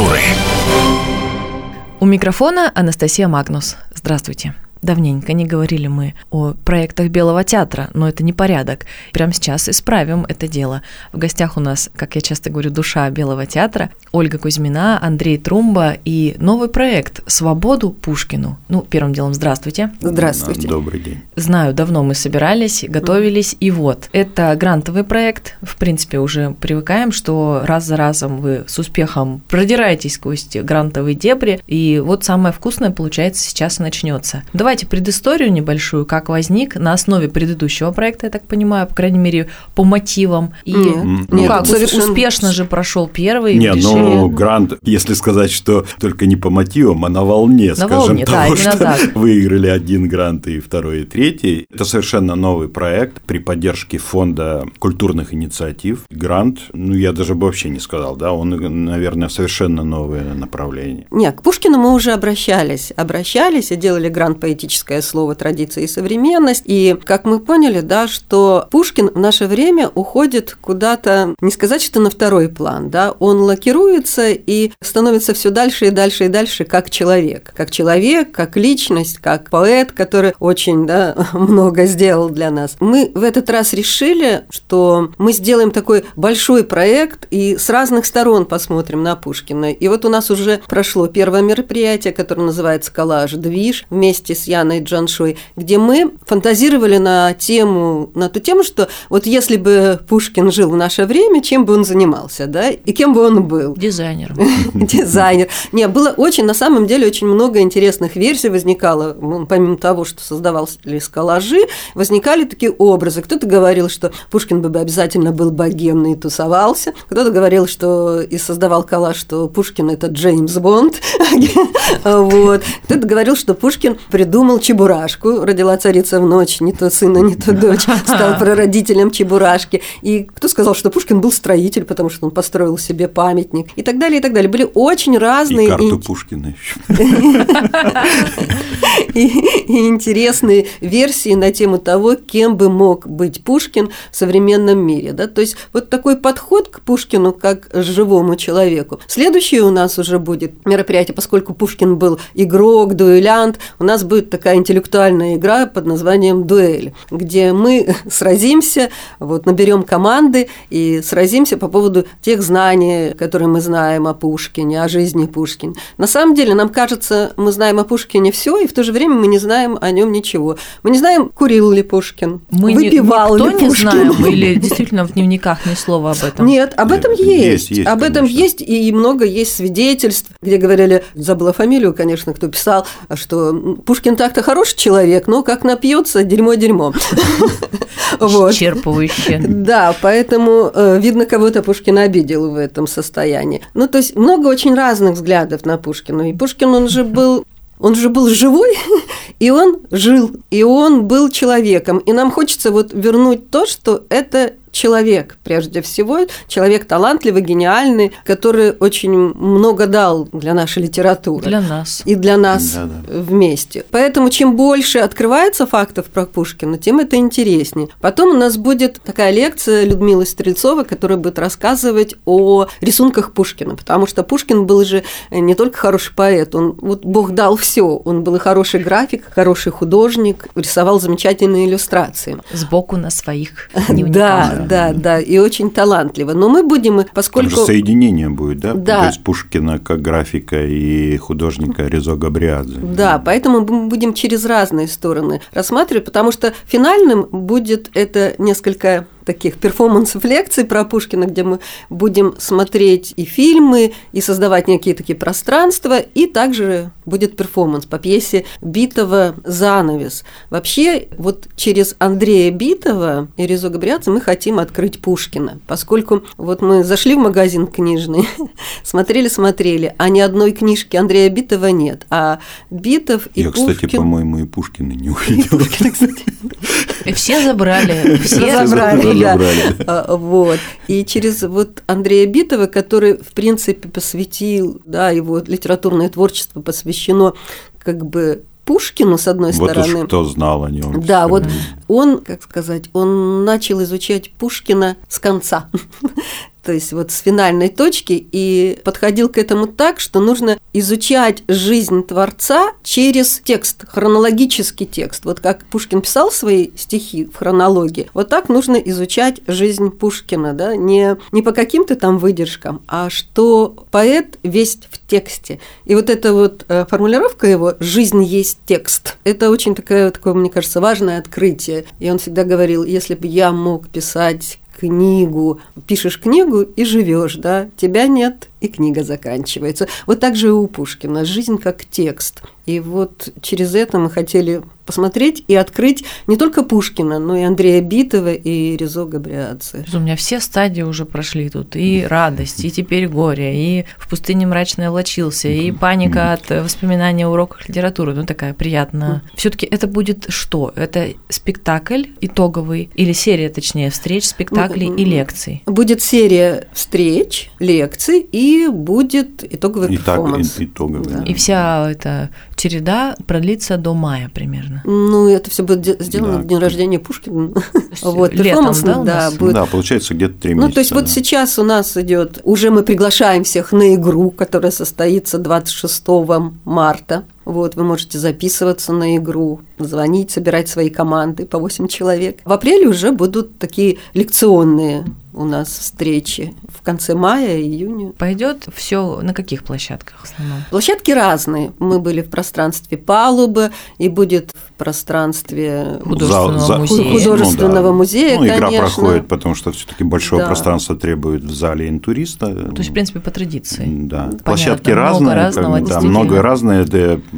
литературы. У микрофона Анастасия Магнус. Здравствуйте. Давненько не говорили мы о проектах Белого театра, но это не порядок. Прямо сейчас исправим это дело. В гостях у нас, как я часто говорю, душа Белого театра, Ольга Кузьмина, Андрей Трумба и новый проект «Свободу Пушкину». Ну, первым делом, здравствуйте. Здравствуйте. Добрый день. Знаю, давно мы собирались, готовились, и вот. Это грантовый проект. В принципе, уже привыкаем, что раз за разом вы с успехом продираетесь сквозь грантовые дебри, и вот самое вкусное, получается, сейчас начнется. Давай давайте предысторию небольшую, как возник на основе предыдущего проекта, я так понимаю, по крайней мере, по мотивам. И нет, ну, нет, как, совершенно... успешно же прошел первый. Нет, ну грант, если сказать, что только не по мотивам, а на волне, на скажем, волне, того, да, что так. выиграли один грант и второй и третий. Это совершенно новый проект при поддержке фонда культурных инициатив. Грант, ну я даже бы вообще не сказал, да, он, наверное, совершенно новое направление. Нет, к Пушкину мы уже обращались, обращались и делали грант по поэтическое слово «традиция» и «современность». И, как мы поняли, да, что Пушкин в наше время уходит куда-то, не сказать, что на второй план, да, он лакируется и становится все дальше и дальше и дальше как человек. Как человек, как личность, как поэт, который очень да, много сделал для нас. Мы в этот раз решили, что мы сделаем такой большой проект и с разных сторон посмотрим на Пушкина. И вот у нас уже прошло первое мероприятие, которое называется «Коллаж Движ» вместе с Яной Джаншой, где мы фантазировали на тему, на ту тему, что вот если бы Пушкин жил в наше время, чем бы он занимался, да, и кем бы он был? Дизайнером. Дизайнер. Не, было очень, на самом деле, очень много интересных версий возникало, помимо того, что создавались коллажи, возникали такие образы. Кто-то говорил, что Пушкин бы обязательно был богемный и тусовался, кто-то говорил, что и создавал коллаж, что Пушкин – это Джеймс Бонд, вот. Кто-то говорил, что Пушкин придумал придумал Чебурашку, родила царица в ночь, не то сына, не то дочь, стал прародителем Чебурашки. И кто сказал, что Пушкин был строитель, потому что он построил себе памятник и так далее, и так далее. Были очень разные... И карту и... Пушкина еще. И интересные версии на тему того, кем бы мог быть Пушкин в современном мире. Да? То есть вот такой подход к Пушкину как живому человеку. Следующее у нас уже будет мероприятие, поскольку Пушкин был игрок, дуэлянт, у нас будет такая интеллектуальная игра под названием «Дуэль», где мы сразимся, вот, наберем команды и сразимся по поводу тех знаний, которые мы знаем о Пушкине, о жизни Пушкина. На самом деле, нам кажется, мы знаем о Пушкине все, и в то же время мы не знаем о нем ничего. Мы не знаем, курил ли Пушкин, мы выпивал не, ли Пушкин. не знаем, или действительно в дневниках ни слова об этом? Нет, об этом есть. есть, есть об этом конечно. есть, и много есть свидетельств, где говорили, забыла фамилию, конечно, кто писал, что Пушкин так-то хороший человек, но как напьется, дерьмо-дерьмо. Вот. Исчерпывающе. Да, поэтому, э, видно, кого-то Пушкин обидел в этом состоянии. Ну, то есть много очень разных взглядов на Пушкина. И Пушкин, он же был он же был живой, и он жил, и он был человеком. И нам хочется вот вернуть то, что это человек, прежде всего, человек талантливый, гениальный, который очень много дал для нашей литературы. Для нас. И для нас да, да. вместе. Поэтому чем больше открывается фактов про Пушкина, тем это интереснее. Потом у нас будет такая лекция Людмилы Стрельцовой, которая будет рассказывать о рисунках Пушкина, потому что Пушкин был же не только хороший поэт, он вот Бог дал все, он был и хороший график, хороший художник, рисовал замечательные иллюстрации. Сбоку на своих Да, да, да, и очень талантливо. Но мы будем, поскольку... Там же соединение будет, да? Да. То есть Пушкина как графика и художника Резо Габриадзе. Да, поэтому мы будем через разные стороны рассматривать, потому что финальным будет это несколько таких перформансов лекций про Пушкина, где мы будем смотреть и фильмы, и создавать некие такие пространства, и также будет перформанс по пьесе Битова «Занавес». Вообще, вот через Андрея Битова и Резо Габриадзе мы хотим открыть Пушкина, поскольку вот мы зашли в магазин книжный, смотрели-смотрели, а ни одной книжки Андрея Битова нет, а Битов и Я, Пушкин... кстати, по-моему, и Пушкина не увидел. И все забрали, все забрали забрали. А, вот. И через вот Андрея Битова, который, в принципе, посвятил, да, его литературное творчество посвящено как бы Пушкину, с одной вот стороны. Уж кто знал о нем. Да, вот он, как сказать, он начал изучать Пушкина с конца. То есть вот с финальной точки, и подходил к этому так, что нужно изучать жизнь Творца через текст, хронологический текст. Вот как Пушкин писал свои стихи в хронологии, вот так нужно изучать жизнь Пушкина, да, не, не по каким-то там выдержкам, а что поэт весь в тексте. И вот эта вот э, формулировка его «жизнь есть текст», это очень такое, такое, мне кажется, важное открытие. И он всегда говорил, если бы я мог писать книгу, пишешь книгу и живешь, да, тебя нет, и книга заканчивается. Вот так же и у Пушкина. Жизнь как текст. И вот через это мы хотели посмотреть и открыть не только Пушкина, но и Андрея Битова и Резо Габриадзе. У меня все стадии уже прошли тут. И радость, и теперь горе, и в пустыне мрачно влачился, и паника от воспоминания о уроках литературы. Ну, такая приятная. все таки это будет что? Это спектакль итоговый или серия, точнее, встреч, спектаклей и лекций? Будет серия встреч, лекций и будет итоговый Итак, перформанс. Итоговый, да. И вся эта череда продлится до мая примерно. Ну, это все будет сделано да. в день рождения Пушкина. Вот, перформанс, да, да, будет. Да, получается где-то три месяца. Ну, то есть вот сейчас у нас идет, уже мы приглашаем всех на игру, которая состоится 26 марта. Вот, вы можете записываться на игру, звонить, собирать свои команды по 8 человек. В апреле уже будут такие лекционные у нас встречи в конце мая, июня. Пойдет все на каких площадках в основном? Площадки разные. Мы были в пространстве палубы, и будет в пространстве художественного за, музея. Художественного ну, да. музея, ну, игра конечно. проходит, потому что все-таки большое да. пространство требует в зале интуриста. То есть, в принципе, по традиции. Да. Понятно. Площадки много разные. Разного, да, много разные,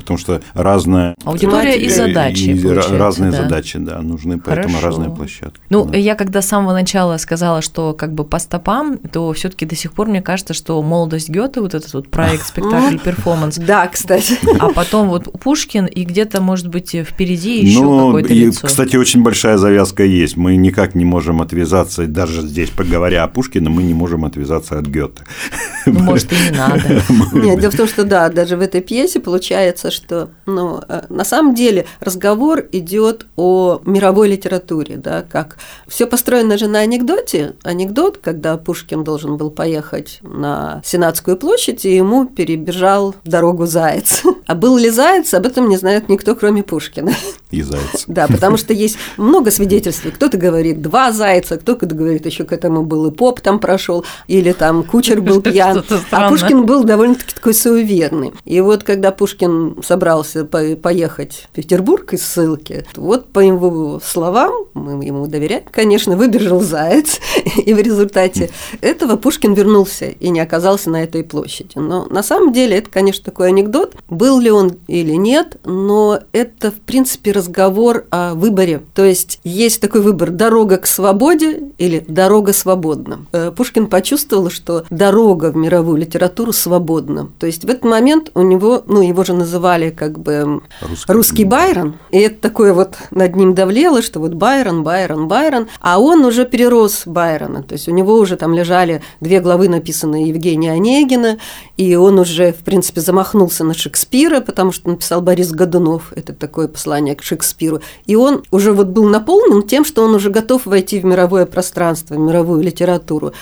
потому что разная аудитория и задачи. И разные да. задачи, да, нужны, поэтому Хорошо. разные площадки. Ну, да. я когда с самого начала сказала, что как бы по стопам, то все-таки до сих пор мне кажется, что молодость Гёте, вот этот вот проект, спектакль, перформанс. Да, кстати. А потом вот Пушкин, и где-то, может быть, впереди еще ну, какое-то лицо. Кстати, очень большая завязка есть. Мы никак не можем отвязаться, даже здесь, поговоря о Пушкине, мы не можем отвязаться от Гёте. Ну, может, и не надо. Нет, дело в том, что да, даже в этой пьесе получается, что ну, э, на самом деле разговор идет о мировой литературе, да, как все построено же на анекдоте, анекдот, когда Пушкин должен был поехать на Сенатскую площадь, и ему перебежал дорогу заяц. А был ли заяц, об этом не знает никто, кроме Пушкина. И заяц. Да, потому что есть много свидетельств. Кто-то говорит два зайца, кто-то говорит еще к этому был и поп там прошел, или там кучер был пьян. А Пушкин был довольно-таки такой суеверный. И вот когда Пушкин собрался поехать в Петербург из ссылки, вот по его словам, мы ему доверяем, конечно, выбежал заяц, и в результате этого Пушкин вернулся и не оказался на этой площади. Но на самом деле это, конечно, такой анекдот. Был ли он или нет, но это, в принципе, разговор о выборе. То есть есть такой выбор – дорога к свободе или дорога свободна. Э, Пушкин почувствовал, что дорога в мировую литературу свободна. То есть в этот момент у него, ну, его же называли как бы русский, русский Байрон, и это такое вот над ним давлело, что вот Байрон, Байрон, Байрон, а он уже перерос Байрон Байрона. То есть у него уже там лежали две главы, написанные Евгения Онегина, и он уже, в принципе, замахнулся на Шекспира, потому что написал Борис Годунов, это такое послание к Шекспиру. И он уже вот был наполнен тем, что он уже готов войти в мировое пространство, в мировую литературу.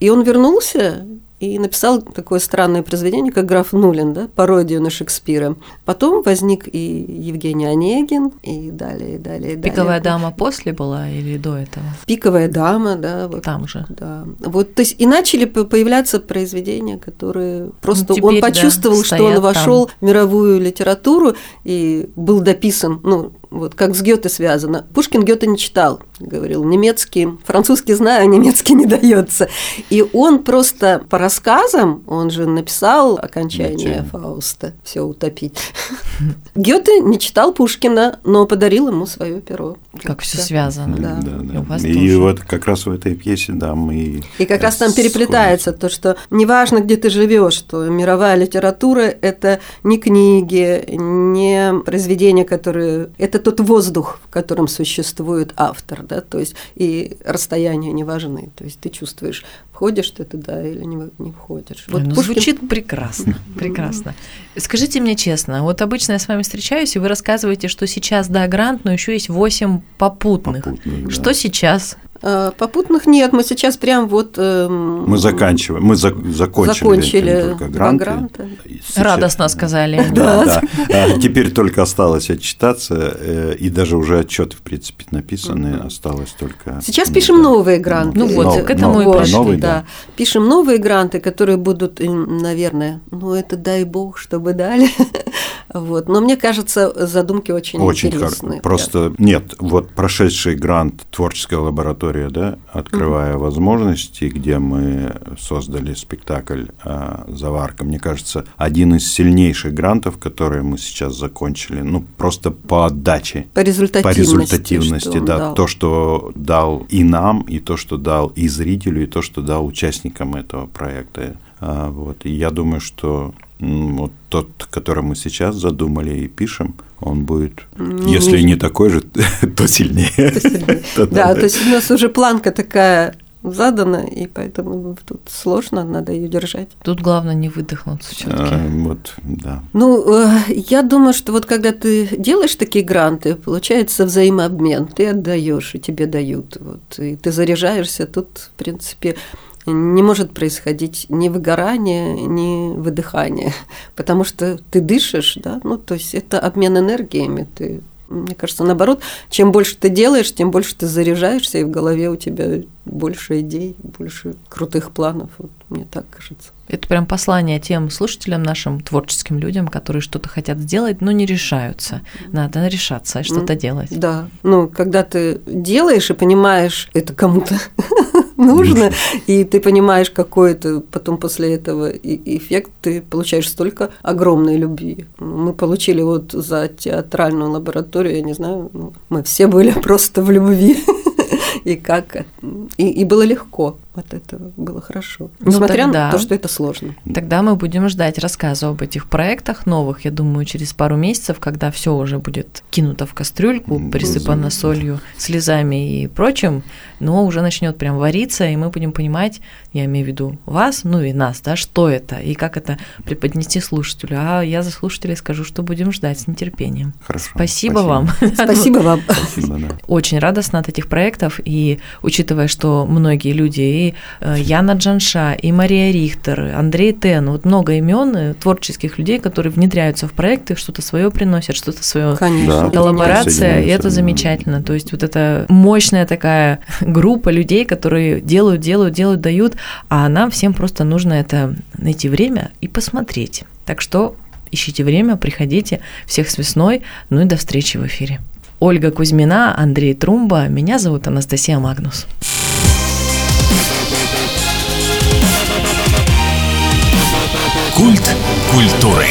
И он вернулся и написал такое странное произведение, как «Граф Нулин», да, пародию на Шекспира. Потом возник и Евгений Онегин, и далее, и далее, и далее. «Пиковая дама» после была или до этого? «Пиковая дама», да. Вот, Там же. Да. Вот, то есть и начали появляться произведения, которые просто ну, он почувствовал, да, что он вошел в мировую литературу и был дописан, ну, вот как с Гёте связано. Пушкин Гёте не читал, говорил, немецкий, французский знаю, а немецкий не дается. И он просто по рассказам, он же написал окончание Зачем? Фауста, все утопить. Гёте не читал Пушкина, но подарил ему свое перо. Как все связано. Да. Да, да. И, и вот как раз в этой пьесе, да, мы. И как раз там переплетается то, что неважно, где ты живешь, что мировая литература это не книги, не произведения, которые это тот воздух, в котором существует автор, да, то есть и расстояния не важны, то есть ты чувствуешь, входишь ты туда или не, не входишь. Вот ну, Пушкин... Звучит прекрасно, прекрасно. Скажите мне честно, вот обычно я с вами встречаюсь, и вы рассказываете, что сейчас, да, грант, но еще есть 8 попутных. попутных что сейчас? А, попутных нет, мы сейчас прям вот… Эм, мы заканчиваем, мы за, закончили, закончили гранты. гранта. Сейчас, Радостно сказали. Да, да. А теперь только осталось отчитаться, э, и даже уже отчеты, в принципе, написаны, осталось только… Сейчас пишем новые гранты. Ну вот, к этому и пришли, да. Пишем новые гранты, которые будут, наверное, ну это дай бог, чтобы дали. Вот. Но мне кажется, задумки очень, очень интересные. Хор... Просто да. нет, вот прошедший грант «Творческая лаборатория», да, открывая угу. возможности, где мы создали спектакль «Заварка», мне кажется, один из сильнейших грантов, которые мы сейчас закончили, ну, просто по отдаче. По результативности. По результативности, да. Дал. То, что дал и нам, и то, что дал и зрителю, и то, что дал участникам этого проекта. А, вот. И я думаю, что вот тот, который мы сейчас задумали и пишем, он будет, не, если не такой же, то сильнее. Да, то есть у нас уже планка такая задана, и поэтому тут сложно, надо ее держать. Тут главное не выдохнуться все-таки. А, вот, да. Ну, э, я думаю, что вот когда ты делаешь такие гранты, получается взаимообмен. Ты отдаешь, и тебе дают. Вот, и ты заряжаешься. Тут, в принципе, не может происходить ни выгорание, ни выдыхание, потому что ты дышишь, да, ну, то есть это обмен энергиями, ты мне кажется, наоборот, чем больше ты делаешь, тем больше ты заряжаешься, и в голове у тебя больше идей, больше крутых планов. Вот мне так кажется. Это прям послание тем слушателям нашим, творческим людям, которые что-то хотят сделать, но не решаются. Надо решаться и что-то делать. Да. Ну, когда ты делаешь и понимаешь, это кому-то нужно, и ты понимаешь, какой это потом после этого эффект, ты получаешь столько огромной любви. Мы получили вот за театральную лабораторию, я не знаю, ну, мы все были просто в любви. И как и, и было легко от этого, было хорошо. Ну, Несмотря тогда, на то, что это сложно. Тогда мы будем ждать рассказа об этих проектах новых, я думаю, через пару месяцев, когда все уже будет кинуто в кастрюльку, присыпано солью, слезами и прочим, но уже начнет прям вариться, и мы будем понимать, я имею в виду вас, ну и нас, да, что это, и как это преподнести слушателю. А я за слушателей скажу, что будем ждать с нетерпением. Хорошо. Спасибо, спасибо. вам. Спасибо вам. Очень радостно от этих проектов, и учитывая, что многие люди, и э, Яна Джанша, и Мария Рихтер, Андрей Тен, вот много имен э, творческих людей, которые внедряются в проекты, что-то свое приносят, что-то свое. Конечно. Коллаборация, и это замечательно. То есть вот это мощная такая группа людей, которые делают, делают, делают, дают, а нам всем просто нужно это найти время и посмотреть. Так что ищите время, приходите, всех с весной, ну и до встречи в эфире. Ольга Кузьмина, Андрей Трумба, меня зовут Анастасия Магнус. Культ культуры.